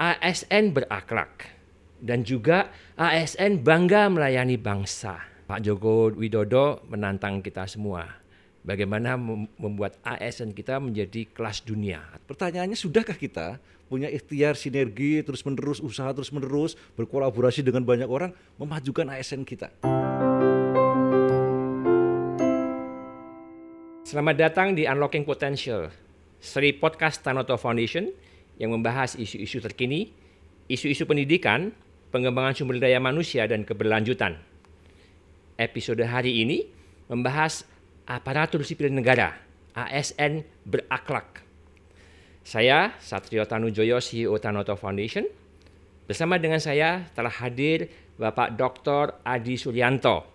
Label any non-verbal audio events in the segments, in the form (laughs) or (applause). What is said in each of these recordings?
ASN berakhlak dan juga ASN bangga melayani bangsa. Pak Joko Widodo menantang kita semua. Bagaimana membuat ASN kita menjadi kelas dunia? Pertanyaannya sudahkah kita punya ikhtiar sinergi terus menerus usaha terus menerus berkolaborasi dengan banyak orang memajukan ASN kita. Selamat datang di Unlocking Potential, seri podcast Tanoto Foundation yang membahas isu-isu terkini, isu-isu pendidikan, pengembangan sumber daya manusia dan keberlanjutan. Episode hari ini membahas aparatur sipil negara, ASN berakhlak. Saya Satrio Tanujoyo, CEO Tanoto Foundation. Bersama dengan saya telah hadir Bapak Dr. Adi Suryanto,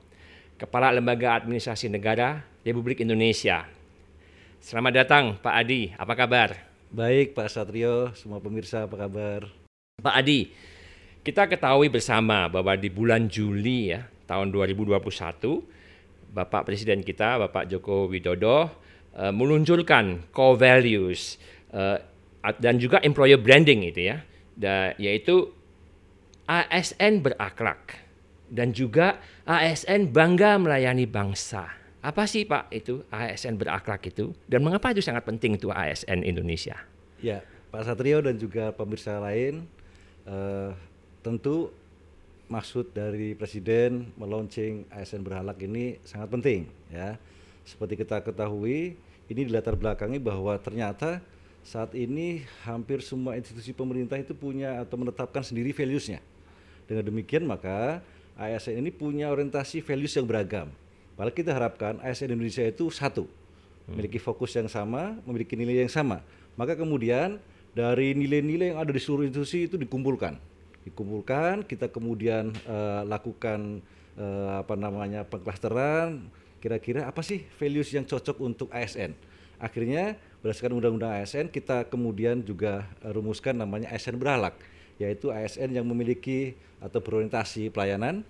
Kepala Lembaga Administrasi Negara Republik Indonesia. Selamat datang Pak Adi, apa kabar? Baik Pak Satrio, semua pemirsa apa kabar? Pak Adi, kita ketahui bersama bahwa di bulan Juli ya tahun 2021 Bapak Presiden kita Bapak Joko Widodo uh, meluncurkan core values uh, dan juga employer branding itu ya, da, yaitu ASN berakhlak dan juga ASN bangga melayani bangsa. Apa sih Pak itu ASN berakhlak itu dan mengapa itu sangat penting itu ASN Indonesia? Ya, Pak Satrio dan juga pemirsa lain uh, tentu maksud dari Presiden meluncing ASN berhalak ini sangat penting ya. Seperti kita ketahui, ini dilatar belakangi bahwa ternyata saat ini hampir semua institusi pemerintah itu punya atau menetapkan sendiri values-nya. Dengan demikian maka ASN ini punya orientasi values yang beragam Padahal kita harapkan ASN Indonesia itu satu, memiliki fokus yang sama, memiliki nilai yang sama. Maka kemudian dari nilai-nilai yang ada di seluruh institusi itu dikumpulkan, dikumpulkan, kita kemudian uh, lakukan uh, apa namanya pengklasteran, kira-kira apa sih values yang cocok untuk ASN. Akhirnya berdasarkan undang-undang ASN kita kemudian juga rumuskan namanya ASN berhalak, yaitu ASN yang memiliki atau berorientasi pelayanan,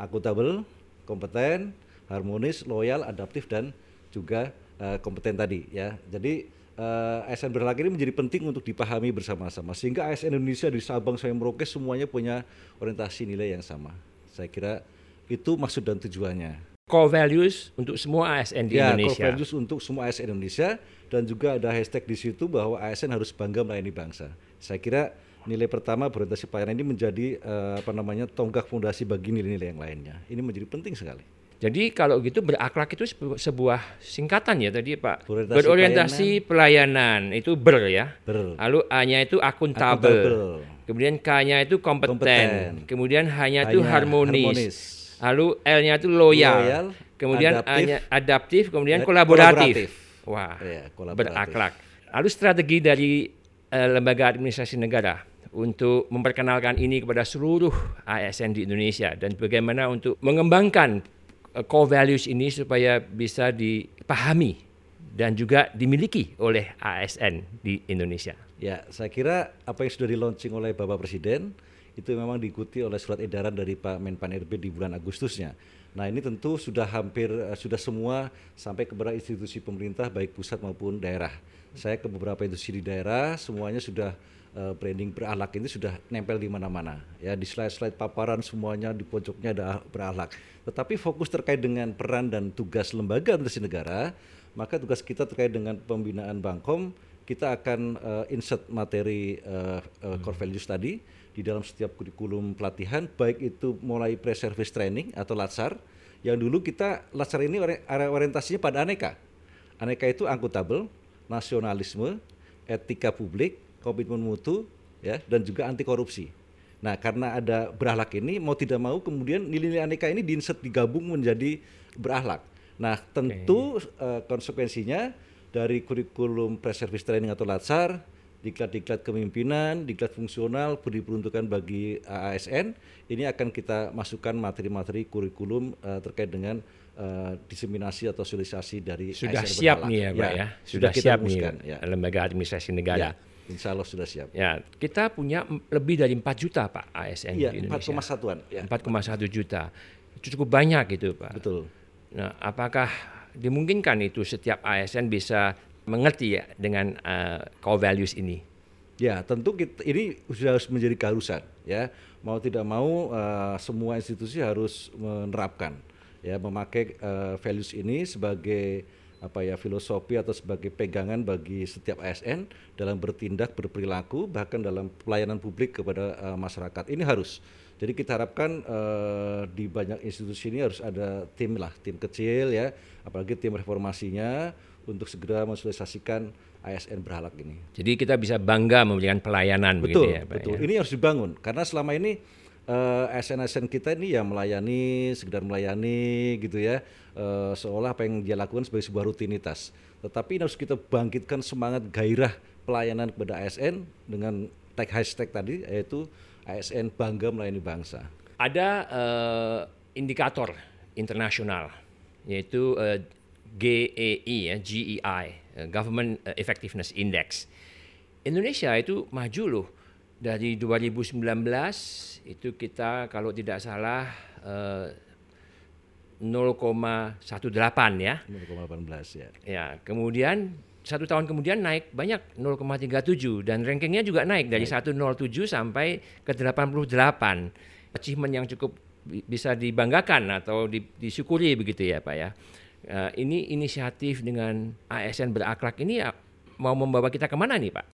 akuntabel, kompeten, harmonis, loyal, adaptif dan juga uh, kompeten tadi ya. Jadi uh, eh, ASN berlaki ini menjadi penting untuk dipahami bersama-sama sehingga ASN Indonesia di Sabang sampai Merauke semuanya punya orientasi nilai yang sama. Saya kira itu maksud dan tujuannya. Core values untuk semua ASN di ya, Indonesia. Core values untuk semua ASN Indonesia dan juga ada hashtag di situ bahwa ASN harus bangga melayani bangsa. Saya kira nilai pertama berorientasi pelayanan ini menjadi uh, apa namanya tonggak fondasi bagi nilai-nilai yang lainnya. Ini menjadi penting sekali. Jadi kalau gitu berakhlak itu sebuah singkatan ya tadi Pak. Berorientasi, Berorientasi pelayanan. pelayanan itu ber ya. Ber. Lalu A-nya itu akuntabel. Kemudian K-nya itu kompeten. kompeten. Kemudian H-nya itu harmonis. harmonis. Lalu L-nya itu loyal. loyal kemudian A-nya adaptif, kemudian kolaboratif. kolaboratif. Wah, ya, kolaboratif. berakhlak. Lalu strategi dari uh, lembaga administrasi negara untuk memperkenalkan ini kepada seluruh ASN di Indonesia dan bagaimana untuk mengembangkan core values ini supaya bisa dipahami dan juga dimiliki oleh ASN di Indonesia. Ya, saya kira apa yang sudah di launching oleh Bapak Presiden itu memang diikuti oleh surat edaran dari Pak Menpan RB di bulan Agustusnya. Nah ini tentu sudah hampir uh, sudah semua sampai ke beberapa institusi pemerintah baik pusat maupun daerah. Saya ke beberapa institusi di daerah semuanya sudah uh, branding beralak ini sudah nempel di mana-mana. Ya di slide-slide paparan semuanya di pojoknya ada beralak. Tetapi fokus terkait dengan peran dan tugas lembaga administrasi negara, maka tugas kita terkait dengan pembinaan Bangkom kita akan uh, insert materi uh, uh, core values tadi di dalam setiap kurikulum pelatihan baik itu mulai pre-service training atau latsar yang dulu kita latsar ini orientasinya pada aneka aneka itu akuntabel nasionalisme etika publik komitmen mutu ya dan juga anti korupsi. Nah, karena ada berakhlak ini mau tidak mau kemudian nilai-nilai aneka ini diinsert digabung menjadi berakhlak. Nah, tentu okay. uh, eh, konsekuensinya dari kurikulum pre-service training atau latsar, diklat-diklat kepemimpinan, diklat fungsional diperuntukkan bagi ASN, ini akan kita masukkan materi-materi kurikulum uh, terkait dengan uh, diseminasi atau sosialisasi dari sudah ASN siap nih ya, Pak ya. ya. Sudah, sudah siap nih ya. lembaga administrasi negara. Ya Insya Allah sudah siap. Ya, kita punya lebih dari 4 juta Pak ASN iya, di Indonesia. 4,1-an. Ya. 4,1 juta. Cukup banyak gitu Pak. Betul. Nah, apakah dimungkinkan itu setiap ASN bisa mengerti ya dengan uh, core values ini? Ya, tentu kita, ini sudah harus menjadi keharusan ya. Mau tidak mau uh, semua institusi harus menerapkan ya memakai uh, values ini sebagai apa ya filosofi atau sebagai pegangan bagi setiap ASN dalam bertindak berperilaku bahkan dalam pelayanan publik kepada uh, masyarakat ini harus jadi kita harapkan uh, di banyak institusi ini harus ada tim lah tim kecil ya apalagi tim reformasinya untuk segera mensosialisasikan ASN berhalak ini. Jadi kita bisa bangga memberikan pelayanan betul, begitu ya, Pak. Betul. Ya? Ini harus dibangun karena selama ini uh, kita ini ya melayani, sekedar melayani gitu ya, uh, seolah apa yang dia lakukan sebagai sebuah rutinitas. Tetapi ini harus kita bangkitkan semangat gairah pelayanan kepada ASN dengan tag hashtag tadi yaitu ASN bangga melayani bangsa. Ada uh, indikator internasional yaitu uh, GEI ya, GEI, Government Effectiveness Index. Indonesia itu maju loh dari 2019 itu kita kalau tidak salah uh, 0,18 ya. 0,18 ya. Ya, kemudian satu tahun kemudian naik banyak 0,37 dan rankingnya juga naik dari 107 sampai ke 88. Achievement yang cukup bisa dibanggakan atau disyukuri begitu ya Pak ya. Uh, ini inisiatif dengan ASN berakhlak ini ya, mau membawa kita ke mana nih Pak?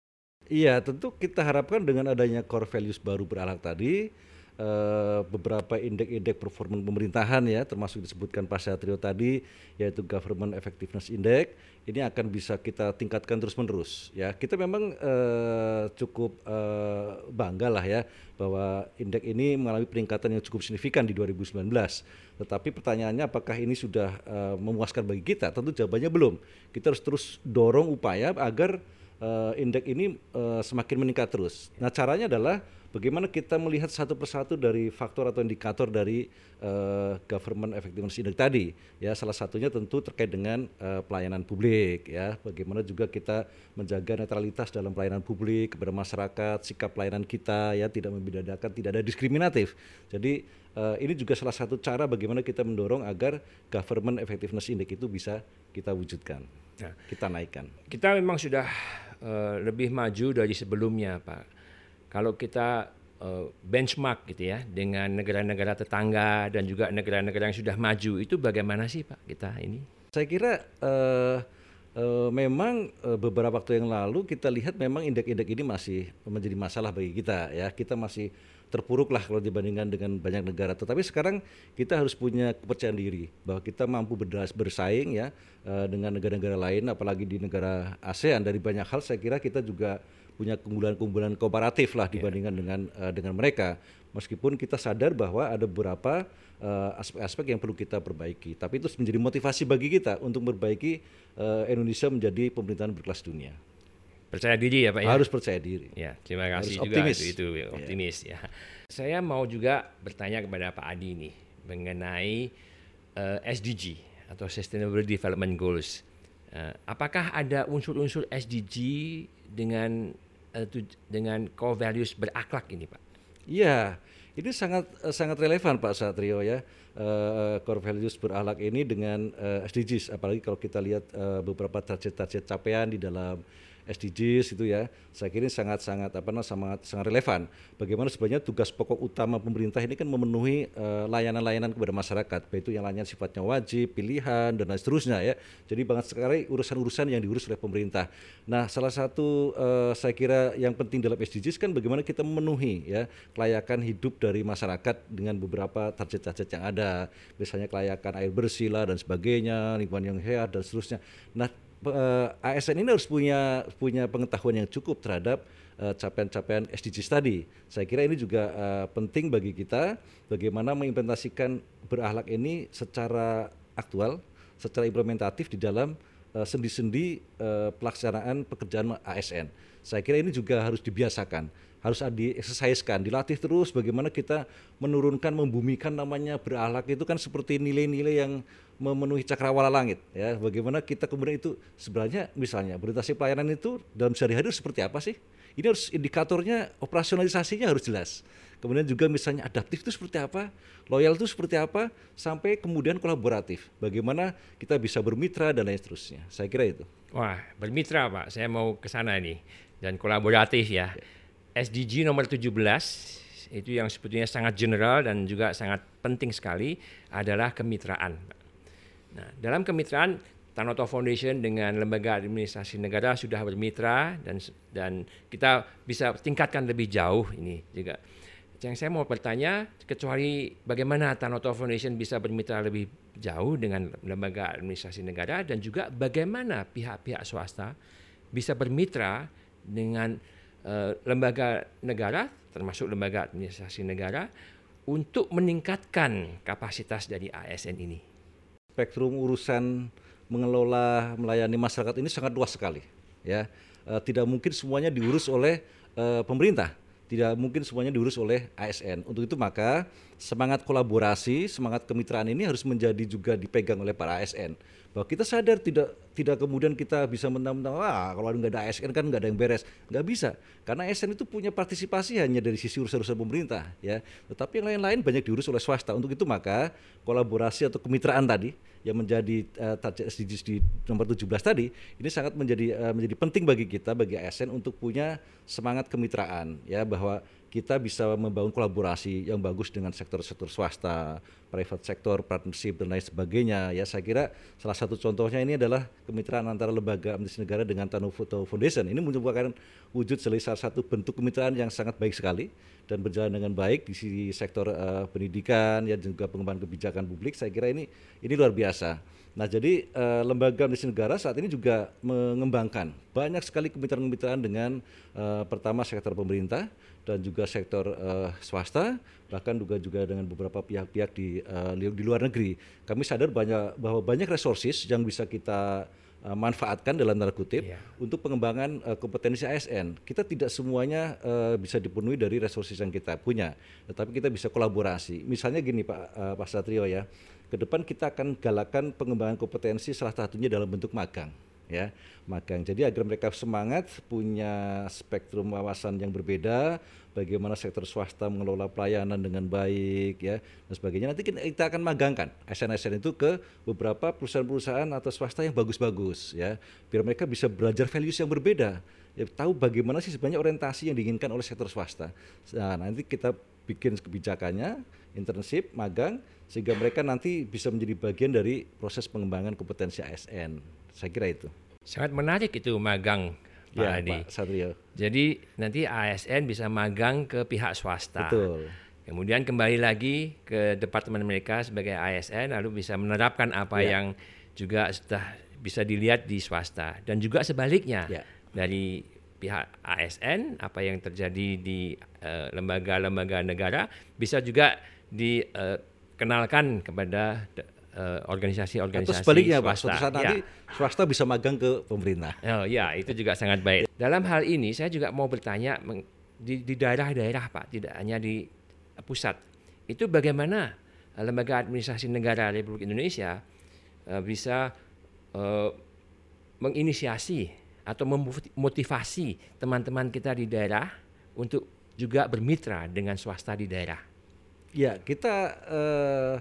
Iya tentu kita harapkan dengan adanya core values baru berakhlak tadi uh, beberapa indeks-indeks performa pemerintahan ya termasuk disebutkan Pak Satrio tadi yaitu Government Effectiveness Index ini akan bisa kita tingkatkan terus-menerus ya. Kita memang uh, cukup uh, bangga lah ya bahwa indeks ini mengalami peningkatan yang cukup signifikan di 2019 tetapi pertanyaannya apakah ini sudah memuaskan bagi kita? Tentu jawabannya belum. Kita harus terus dorong upaya agar uh, indeks ini uh, semakin meningkat terus. Nah caranya adalah bagaimana kita melihat satu persatu dari faktor atau indikator dari uh, government effectiveness index tadi. Ya salah satunya tentu terkait dengan uh, pelayanan publik. Ya bagaimana juga kita menjaga netralitas dalam pelayanan publik kepada masyarakat, sikap pelayanan kita ya tidak membedakan, tidak ada diskriminatif. Jadi uh, ini juga salah satu cara bagaimana kita mendorong agar government effectiveness index itu bisa kita wujudkan, nah, kita naikkan. Kita memang sudah uh, lebih maju dari sebelumnya, Pak. Kalau kita uh, benchmark gitu ya dengan negara-negara tetangga dan juga negara-negara yang sudah maju itu bagaimana sih, Pak? Kita ini? Saya kira uh, memang beberapa waktu yang lalu kita lihat memang indeks-indeks ini masih menjadi masalah bagi kita ya. Kita masih terpuruk lah kalau dibandingkan dengan banyak negara. Tetapi sekarang kita harus punya kepercayaan diri bahwa kita mampu bersaing ya uh, dengan negara-negara lain, apalagi di negara ASEAN. Dari banyak hal saya kira kita juga punya keunggulan-keunggulan komparatif lah iya. dibandingkan yeah. dengan uh, dengan mereka. Meskipun kita sadar bahwa ada beberapa eh, aspek-aspek uh, yang perlu kita perbaiki, tapi itu menjadi motivasi bagi kita untuk memperbaiki uh, Indonesia menjadi pemerintahan berkelas dunia percaya diri ya Pak ya. Harus percaya diri. Ya, terima kasih Harus juga optimis. itu, itu iya. optimis yeah. ya. Saya mau juga bertanya kepada Pak Adi nih mengenai uh, eh, SDG atau Sustainable Development Goals. Uh, apakah ada unsur-unsur SDG dengan uh, dengan core values berakhlak ini, Pak? Iya, ini sangat sangat relevan Pak Satrio ya. Uh, core values berakhlak ini dengan uh, SDGs apalagi kalau kita lihat uh, beberapa target-target capaian di dalam SDGs itu ya, saya kira sangat-sangat apa namanya sangat sangat relevan. Bagaimana sebenarnya tugas pokok utama pemerintah ini kan memenuhi eh, layanan-layanan uh, kepada masyarakat, baik itu yang layanan sifatnya wajib, pilihan dan lain seterusnya ya. Jadi banget sekali urusan-urusan yang diurus oleh pemerintah. Nah, salah satu uh, saya kira yang penting dalam SDGs kan bagaimana kita memenuhi ya kelayakan hidup dari masyarakat dengan beberapa target-target yang ada, misalnya kelayakan air bersih lah dan sebagainya, lingkungan yang sehat dan seterusnya. Nah, uh, eh, ASN ini harus punya punya pengetahuan yang cukup terhadap uh, capaian-capaian SDGs tadi. Saya kira ini juga uh, penting bagi kita bagaimana mengimplementasikan berakhlak ini secara aktual, secara implementatif di dalam sendi-sendi uh, pelaksanaan pekerjaan ASN. Saya kira ini juga harus dibiasakan harus dieksersiskan, dilatih terus bagaimana kita menurunkan, membumikan namanya berakhlak itu kan seperti nilai-nilai yang memenuhi cakrawala langit ya. Bagaimana kita kemudian itu sebenarnya misalnya berorientasi pelayanan itu dalam sehari-hari seperti apa sih? Ini harus indikatornya operasionalisasinya harus jelas. Kemudian juga misalnya adaptif itu seperti apa, loyal itu seperti apa, sampai kemudian kolaboratif. Bagaimana kita bisa bermitra dan lain seterusnya. Saya kira itu. Wah, bermitra Pak. Saya mau ke sana nih dan kolaboratif ya. SDG nomor 17 itu yang sebetulnya sangat general dan juga sangat penting sekali adalah kemitraan. Nah, dalam kemitraan Tanoto Foundation dengan lembaga administrasi negara sudah bermitra dan dan kita bisa tingkatkan lebih jauh ini juga. Yang saya mau bertanya, kecuali bagaimana Tanoto Foundation bisa bermitra lebih jauh dengan lembaga administrasi negara dan juga bagaimana pihak-pihak swasta bisa bermitra dengan uh, lembaga negara, termasuk lembaga administrasi negara, untuk meningkatkan kapasitas dari ASN ini. Spektrum urusan mengelola melayani masyarakat ini sangat luas sekali, ya. Uh, tidak mungkin semuanya diurus oleh uh, pemerintah tidak mungkin semuanya diurus oleh ASN. Untuk itu maka semangat kolaborasi, semangat kemitraan ini harus menjadi juga dipegang oleh para ASN. Bahwa kita sadar tidak tidak kemudian kita bisa mentang-mentang ah kalau nggak ada ASN kan nggak ada yang beres, nggak bisa. Karena ASN itu punya partisipasi hanya dari sisi urusan-urusan pemerintah, ya. Tetapi yang lain-lain banyak diurus oleh swasta. Untuk itu maka kolaborasi atau kemitraan tadi yang menjadi uh, target SDGs di nomor 17 tadi ini sangat menjadi uh, menjadi penting bagi kita bagi ASN untuk punya semangat kemitraan ya bahwa kita bisa membangun kolaborasi yang bagus dengan sektor-sektor swasta, private sector, partnership dan lain sebagainya. Ya, saya kira salah satu contohnya ini adalah kemitraan antara lembaga administrasi negara dengan Tanufoto Foundation. Ini merupakan wujud salah satu bentuk kemitraan yang sangat baik sekali dan berjalan dengan baik di sisi sektor uh, pendidikan ya juga pengembangan kebijakan publik. Saya kira ini ini luar biasa. Nah, jadi uh, lembaga administrasi negara saat ini juga mengembangkan banyak sekali kemitraan-kemitraan dengan uh, pertama sektor pemerintah dan juga sektor uh, swasta, bahkan juga juga dengan beberapa pihak-pihak di uh, di luar negeri. Kami sadar banyak bahwa banyak resources yang bisa kita uh, manfaatkan dalam tanda kutip yeah. untuk pengembangan uh, kompetensi ASN. Kita tidak semuanya uh, bisa dipenuhi dari resources yang kita punya, tetapi kita bisa kolaborasi. Misalnya gini Pak uh, Pak Satrio ya ke depan kita akan galakan pengembangan kompetensi salah satunya dalam bentuk magang ya. Magang. Jadi agar mereka semangat punya spektrum wawasan yang berbeda bagaimana sektor swasta mengelola pelayanan dengan baik ya dan sebagainya. Nanti kita akan magangkan SN-SN itu ke beberapa perusahaan-perusahaan atau swasta yang bagus-bagus ya. Biar mereka bisa belajar values yang berbeda. Ya tahu bagaimana sih sebenarnya orientasi yang diinginkan oleh sektor swasta. Nah nanti kita bikin kebijakannya internship magang sehingga mereka nanti bisa menjadi bagian dari proses pengembangan kompetensi ASN. Saya kira itu. Sangat menarik itu magang Pak ya, Adi. Pak Satrio. Jadi nanti ASN bisa magang ke pihak swasta. Betul. Kemudian kembali lagi ke departemen mereka sebagai ASN lalu bisa menerapkan apa ya. yang juga sudah bisa dilihat di swasta dan juga sebaliknya ya. dari pihak ASN apa yang terjadi di eh, lembaga-lembaga uh, negara bisa juga di uh, kenalkan kepada uh, organisasi-organisasi sebaliknya swasta. Pak, suatu saat nanti ya. swasta bisa magang ke pemerintah. Oh ya, itu juga sangat baik. Dalam hal ini saya juga mau bertanya di, di daerah-daerah Pak, tidak hanya di pusat. Itu bagaimana uh, lembaga administrasi negara Republik Indonesia uh, bisa uh, menginisiasi atau memotivasi teman-teman kita di daerah untuk juga bermitra dengan swasta di daerah. Ya, kita uh,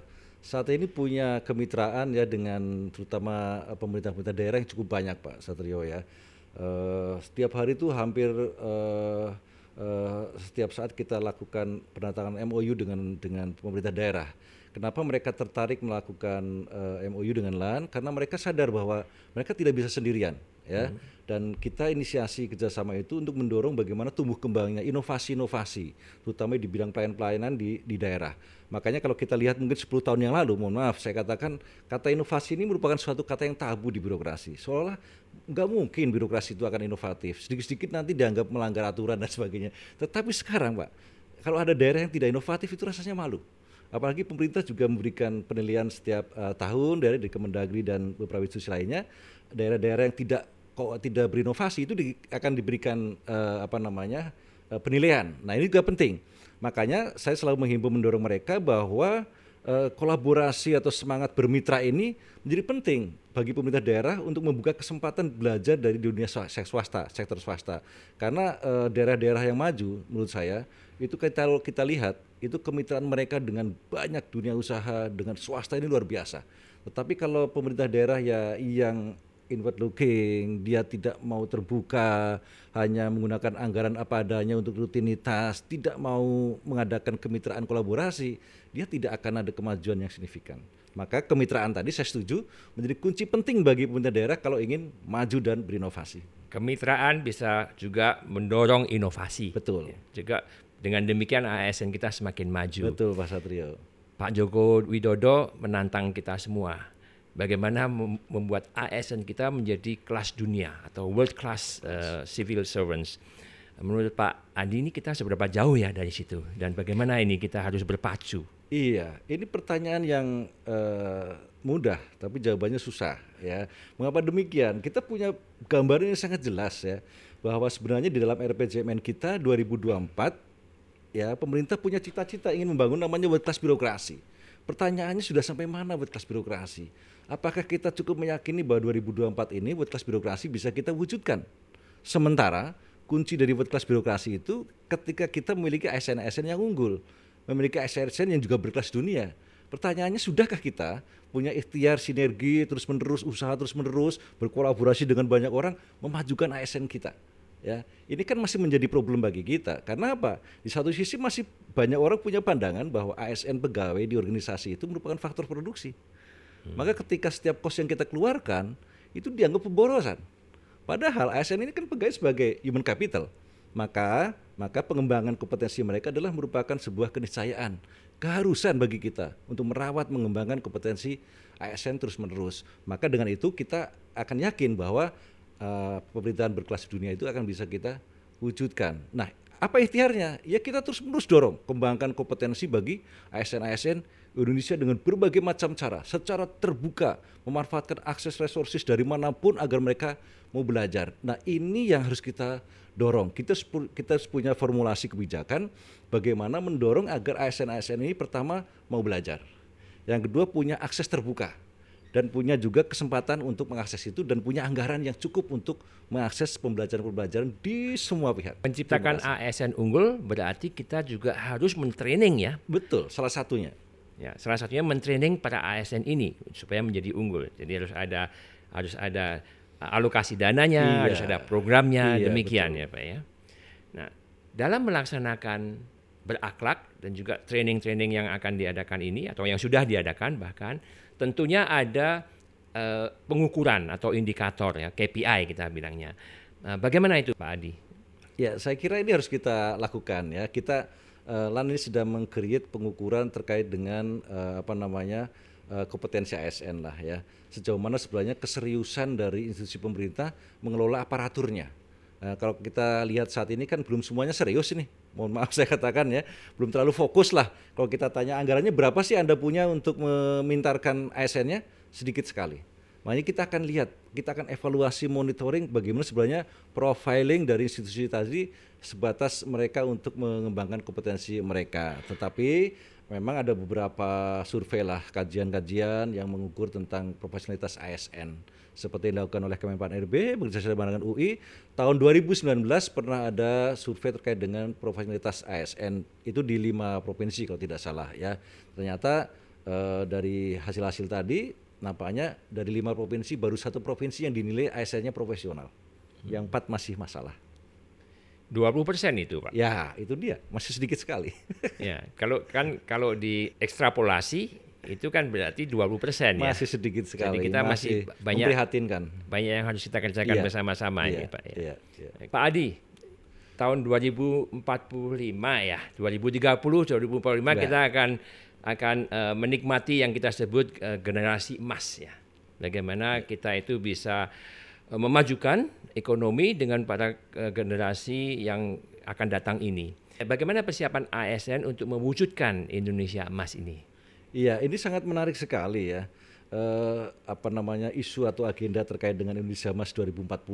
saat ini punya kemitraan ya dengan terutama eh, pemerintah-pemerintah daerah yang cukup banyak Pak Satrio ya. Uh, setiap hari itu hampir uh, uh, setiap saat kita lakukan penandatangan MOU dengan dengan pemerintah daerah. Kenapa mereka tertarik melakukan uh, MOU dengan LAN? Karena mereka sadar bahwa mereka tidak bisa sendirian ya. Hmm. Dan kita inisiasi kerjasama itu untuk mendorong bagaimana tumbuh kembangnya inovasi-inovasi, terutama di bidang pelayanan-pelayanan di, di daerah. Makanya kalau kita lihat mungkin 10 tahun yang lalu, mohon maaf, saya katakan kata inovasi ini merupakan suatu kata yang tabu di birokrasi. Seolah nggak mungkin birokrasi itu akan inovatif. Sedikit-sedikit nanti dianggap melanggar aturan dan sebagainya. Tetapi sekarang, Pak, kalau ada daerah yang tidak inovatif itu rasanya malu apalagi pemerintah juga memberikan penilaian setiap uh, tahun dari, dari Kemendagri dan beberapa institusi lainnya daerah-daerah yang tidak kok tidak berinovasi itu di, akan diberikan uh, apa namanya uh, penilaian. Nah ini juga penting. Makanya saya selalu menghimbau mendorong mereka bahwa uh, kolaborasi atau semangat bermitra ini menjadi penting bagi pemerintah daerah untuk membuka kesempatan belajar dari dunia swasta, sektor swasta. Karena daerah-daerah yang maju menurut saya itu kita kita lihat itu kemitraan mereka dengan banyak dunia usaha dengan swasta ini luar biasa. Tetapi kalau pemerintah daerah ya yang inward looking, dia tidak mau terbuka, hanya menggunakan anggaran apa adanya untuk rutinitas, tidak mau mengadakan kemitraan kolaborasi, dia tidak akan ada kemajuan yang signifikan. Maka kemitraan tadi saya setuju menjadi kunci penting bagi pemerintah daerah kalau ingin maju dan berinovasi. Kemitraan bisa juga mendorong inovasi. Betul. Ya, juga dengan demikian ASN kita semakin maju. Betul Pak Satrio. Pak Joko Widodo menantang kita semua. Bagaimana membuat ASN kita menjadi kelas dunia atau world class uh, civil servants. Menurut Pak Andi ini kita seberapa jauh ya dari situ dan bagaimana ini kita harus berpacu? Iya, ini pertanyaan yang uh, mudah tapi jawabannya susah ya. Mengapa demikian? Kita punya gambaran yang sangat jelas ya bahwa sebenarnya di dalam RPJMN kita 2024 ya pemerintah punya cita-cita ingin membangun namanya world class birokrasi. Pertanyaannya sudah sampai mana world class birokrasi? Apakah kita cukup meyakini bahwa 2024 ini world class birokrasi bisa kita wujudkan? Sementara kunci dari world class birokrasi itu ketika kita memiliki ASN-ASN yang unggul, memiliki ASN yang juga berkelas dunia. Pertanyaannya sudahkah kita punya ikhtiar sinergi terus menerus usaha terus menerus berkolaborasi dengan banyak orang memajukan ASN kita? Ya ini kan masih menjadi problem bagi kita. Karena apa? Di satu sisi masih banyak orang punya pandangan bahwa ASN pegawai di organisasi itu merupakan faktor produksi. Hmm. maka ketika setiap kos yang kita keluarkan itu dianggap pemborosan. Padahal ASN ini kan pegawai sebagai human capital. Maka maka pengembangan kompetensi mereka adalah merupakan sebuah keniscayaan keharusan bagi kita untuk merawat mengembangkan kompetensi ASN terus menerus maka dengan itu kita akan yakin bahwa uh, pemerintahan berkelas dunia itu akan bisa kita wujudkan. Nah, apa ikhtiarnya? Ya kita terus menerus dorong kembangkan kompetensi bagi ASN-ASN Indonesia dengan berbagai macam cara, secara terbuka, memanfaatkan akses resources dari mana pun agar mereka mau belajar. Nah ini yang harus kita dorong. Kita kita punya formulasi kebijakan bagaimana mendorong agar ASN-ASN ini pertama mau belajar, yang kedua punya akses terbuka dan punya juga kesempatan untuk mengakses itu dan punya anggaran yang cukup untuk mengakses pembelajaran-pembelajaran di semua pihak. Menciptakan ASN unggul berarti kita juga harus mentraining ya. Betul, salah satunya. Ya, salah satunya mentraining para ASN ini supaya menjadi unggul. Jadi harus ada harus ada alokasi dananya, iya. harus ada programnya, iya, demikian betul. ya, Pak ya. Nah, dalam melaksanakan berakhlak dan juga training-training yang akan diadakan ini atau yang sudah diadakan bahkan tentunya ada uh, pengukuran atau indikator ya KPI kita bilangnya. Nah, bagaimana itu Pak Adi? Ya, saya kira ini harus kita lakukan ya. Kita uh, LAN ini sudah mengcreate pengukuran terkait dengan uh, apa namanya uh, kompetensi ASN lah ya. Sejauh mana sebenarnya keseriusan dari institusi pemerintah mengelola aparaturnya. Nah, kalau kita lihat saat ini kan belum semuanya serius ini. Mohon maaf (laughs) saya katakan ya, belum terlalu fokus lah. Kalau kita tanya anggarannya berapa sih Anda punya untuk memintarkan ASN-nya? Sedikit sekali. Makanya kita akan lihat, kita akan evaluasi monitoring bagaimana sebenarnya profiling dari institusi tadi sebatas mereka untuk mengembangkan kompetensi mereka. Tetapi memang ada beberapa survei lah, kajian-kajian yang mengukur tentang profesionalitas ASN seperti yang dilakukan oleh Kemenpan RB bekerjasama dengan UI tahun 2019 pernah ada survei terkait dengan profesionalitas ASN itu di lima provinsi kalau tidak salah ya ternyata eh, dari hasil-hasil tadi nampaknya dari lima provinsi baru satu provinsi yang dinilai ASN-nya profesional hmm. yang empat masih masalah 20 persen itu pak? Ya itu dia masih sedikit sekali. ya kalau kan kalau diekstrapolasi itu kan berarti 20 persen ya. Masih sedikit sekali. Jadi kita masih, masih banyak memprihatinkan. Banyak yang harus kita kerjakan iya. bersama-sama iya. ini Pak. Ya. Iya. Iya. Pak Adi, tahun 2045 ya, 2030, 2045 Enggak. kita akan akan uh, menikmati yang kita sebut uh, generasi emas ya. Bagaimana kita itu bisa uh, memajukan ekonomi dengan pada uh, generasi yang akan datang ini. Bagaimana persiapan ASN untuk mewujudkan Indonesia emas ini? Iya, ini sangat menarik sekali ya. Uh, apa namanya isu atau agenda terkait dengan Indonesia Emas 2045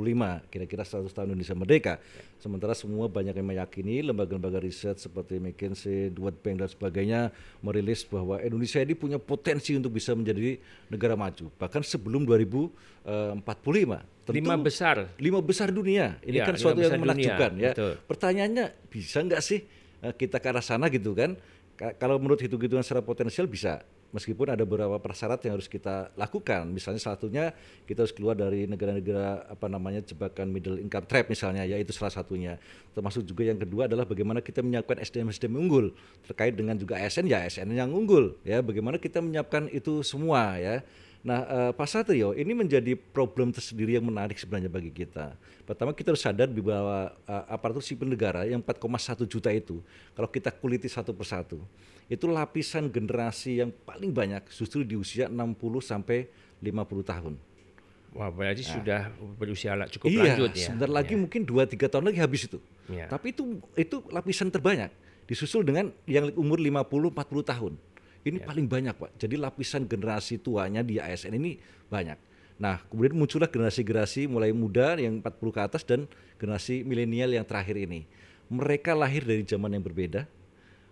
kira-kira 100 tahun Indonesia Merdeka. Sementara semua banyak yang meyakini lembaga-lembaga riset seperti McKinsey, World Bank dan sebagainya merilis bahwa Indonesia ini punya potensi untuk bisa menjadi negara maju bahkan sebelum 2045. Tentu, lima besar. Lima besar dunia. Ini ya, kan suatu yang menakjubkan ya. Betul. Pertanyaannya bisa nggak sih eh, kita ke arah sana gitu kan? Kalau menurut hitung-hitungan secara potensial bisa meskipun ada beberapa persyarat yang harus kita lakukan. Misalnya salah satunya kita harus keluar dari negara-negara apa namanya jebakan middle income trap misalnya, ya itu salah satunya. Termasuk juga yang kedua adalah bagaimana kita menyiapkan SDM-SDM unggul terkait dengan juga ASN ya ASN yang unggul ya. Bagaimana kita menyiapkan itu semua ya. Nah, uh, Pak Satrio, ini menjadi problem tersendiri yang menarik sebenarnya bagi kita. Pertama, kita harus sadar bahwa uh, aparatur sipil negara yang 4,1 juta itu, kalau kita kuliti satu persatu, itu lapisan generasi yang paling banyak justru di usia 60 sampai 50 tahun. Wah, berarti nah, sudah berusia cukup iya, lanjut ya. sebentar lagi iya. mungkin 2-3 tahun lagi habis itu. Iya. Tapi itu itu lapisan terbanyak disusul dengan yang umur 50 40 tahun. Ini ya. paling banyak, Pak. Jadi lapisan generasi tuanya di ASN ini banyak. Nah, kemudian muncullah generasi-generasi mulai muda yang 40 ke atas dan generasi milenial yang terakhir ini. Mereka lahir dari zaman yang berbeda,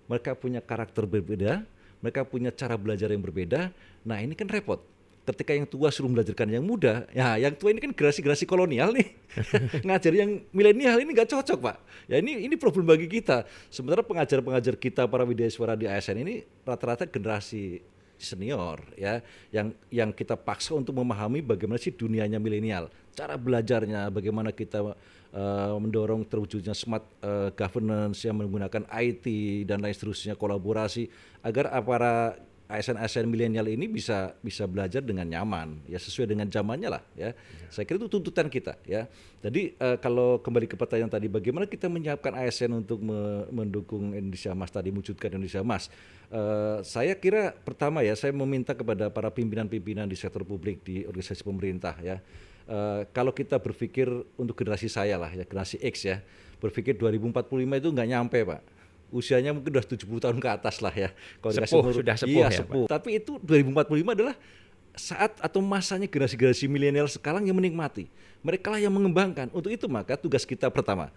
mereka punya karakter berbeda, mereka punya cara belajar yang berbeda. Nah ini kan repot. Ketika yang tua suruh belajarkan yang muda, ya yang tua ini kan generasi-generasi kolonial nih, (laughs) ngajar yang milenial ini nggak cocok pak. Ya ini ini problem bagi kita. Sementara pengajar-pengajar kita para widyaswara di ASN ini rata-rata generasi senior ya yang yang kita paksa untuk memahami bagaimana sih dunianya milenial cara belajarnya bagaimana kita uh, mendorong terwujudnya smart uh, governance yang menggunakan IT dan lain seterusnya kolaborasi agar para ASN-ASN milenial ini bisa bisa belajar dengan nyaman ya sesuai dengan zamannya lah ya. ya. Saya kira itu tuntutan kita ya. Jadi uh, kalau kembali ke pertanyaan tadi bagaimana kita menyiapkan ASN untuk me mendukung Indonesia Mas tadi mewujudkan Indonesia Mas. Uh, saya kira pertama ya saya meminta kepada para pimpinan-pimpinan di sektor publik di organisasi pemerintah ya Uh, kalau kita berpikir untuk generasi saya lah ya generasi X ya berpikir 2045 itu nggak nyampe pak usianya mungkin udah 70 tahun ke atas lah ya kalau sepuh, umur, sudah sepuh iya, ya sepuh. Pak. tapi itu 2045 adalah saat atau masanya generasi-generasi milenial sekarang yang menikmati mereka lah yang mengembangkan untuk itu maka tugas kita pertama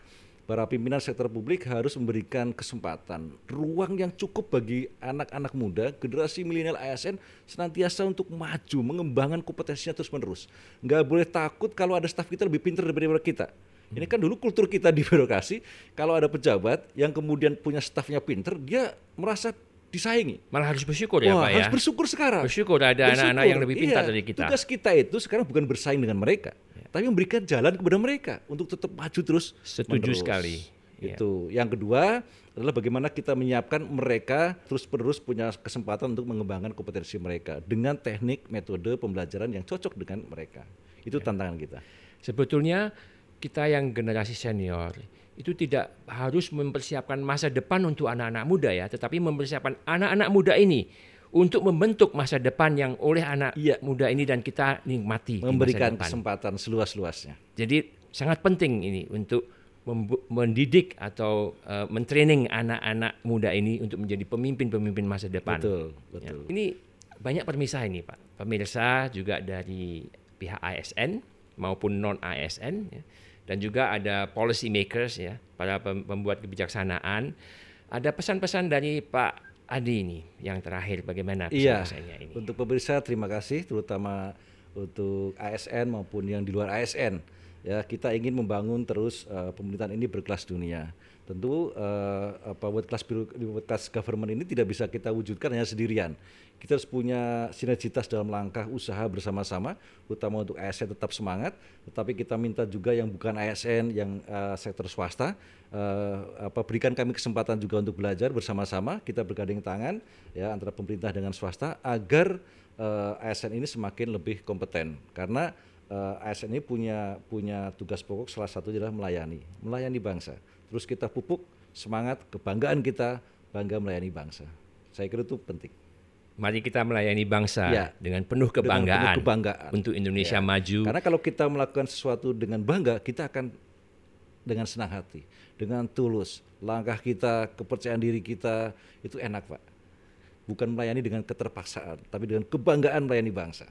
para pimpinan sektor publik harus memberikan kesempatan, ruang yang cukup bagi anak-anak muda, generasi milenial ASN senantiasa untuk maju, mengembangkan kompetensinya terus-menerus. Nggak boleh takut kalau ada staf kita lebih pintar daripada kita. Ini kan dulu kultur kita di birokrasi, kalau ada pejabat yang kemudian punya stafnya pintar, dia merasa disaingi. Malah harus bersyukur ya Wah, Pak ya. Harus bersyukur sekarang. Bersyukur ada anak-anak yang lebih pintar iya, dari kita. Tugas kita itu sekarang bukan bersaing dengan mereka, ya. tapi memberikan jalan kepada mereka untuk tetap maju terus. Setuju menerus. sekali. Ya. Itu. Ya. Yang kedua adalah bagaimana kita menyiapkan mereka terus-menerus punya kesempatan untuk mengembangkan kompetensi mereka dengan teknik metode pembelajaran yang cocok dengan mereka. Itu ya. tantangan kita. Sebetulnya kita yang generasi senior itu tidak harus mempersiapkan masa depan untuk anak-anak muda ya, tetapi mempersiapkan anak-anak muda ini untuk membentuk masa depan yang oleh anak iya. muda ini dan kita nikmati memberikan kesempatan seluas-luasnya. Jadi sangat penting ini untuk mendidik atau uh, mentraining anak-anak muda ini untuk menjadi pemimpin-pemimpin masa depan. Betul, ya. betul. Ya. Ini banyak permisah ini, Pak. Pemirsa juga dari pihak ASN maupun non ASN ya dan juga ada policy makers ya, para pembuat kebijaksanaan. Ada pesan-pesan dari Pak Adi ini yang terakhir bagaimana pesan-pesannya iya, ini? Untuk pemirsa terima kasih terutama untuk ASN maupun yang di luar ASN. Ya, kita ingin membangun terus uh, pemerintahan ini berkelas dunia. Tentu uh, apa world class world class government ini tidak bisa kita wujudkan hanya sendirian kita harus punya sinergitas dalam langkah usaha bersama-sama, utama untuk ASN tetap semangat, tetapi kita minta juga yang bukan ASN, yang uh, sektor swasta, uh, apa berikan kami kesempatan juga untuk belajar bersama-sama, kita bergandeng tangan ya antara pemerintah dengan swasta agar uh, ASN ini semakin lebih kompeten, karena uh, ASN ini punya punya tugas pokok salah satu adalah melayani, melayani bangsa. Terus kita pupuk semangat kebanggaan kita bangga melayani bangsa. Saya kira itu penting. Mari kita melayani bangsa ya, dengan penuh kebanggaan, dengan penuh kebanggaan untuk Indonesia ya. maju. Karena kalau kita melakukan sesuatu dengan bangga, kita akan dengan senang hati, dengan tulus. Langkah kita, kepercayaan diri kita itu enak, Pak. Bukan melayani dengan keterpaksaan, tapi dengan kebanggaan melayani bangsa.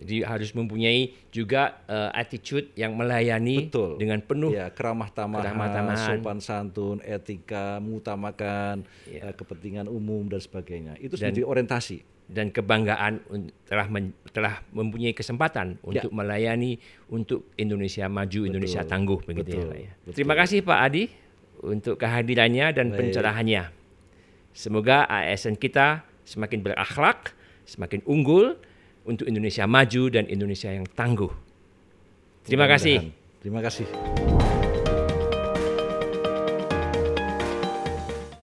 Jadi harus mempunyai juga uh, attitude yang melayani Betul. dengan penuh ya, keramah tamahan, keramah tamahan, sopan santun, etika, mengutamakan ya. uh, kepentingan umum dan sebagainya. Itu dan, orientasi dan kebanggaan telah men, telah mempunyai kesempatan ya. untuk melayani untuk Indonesia maju, Betul. Indonesia tangguh begitu ya, Betul. ya, ya. Betul. Terima kasih Pak Adi untuk kehadirannya dan Baik. pencerahannya. Semoga ASN kita semakin berakhlak, semakin unggul untuk Indonesia maju dan Indonesia yang tangguh. Terima kasih. Terima kasih.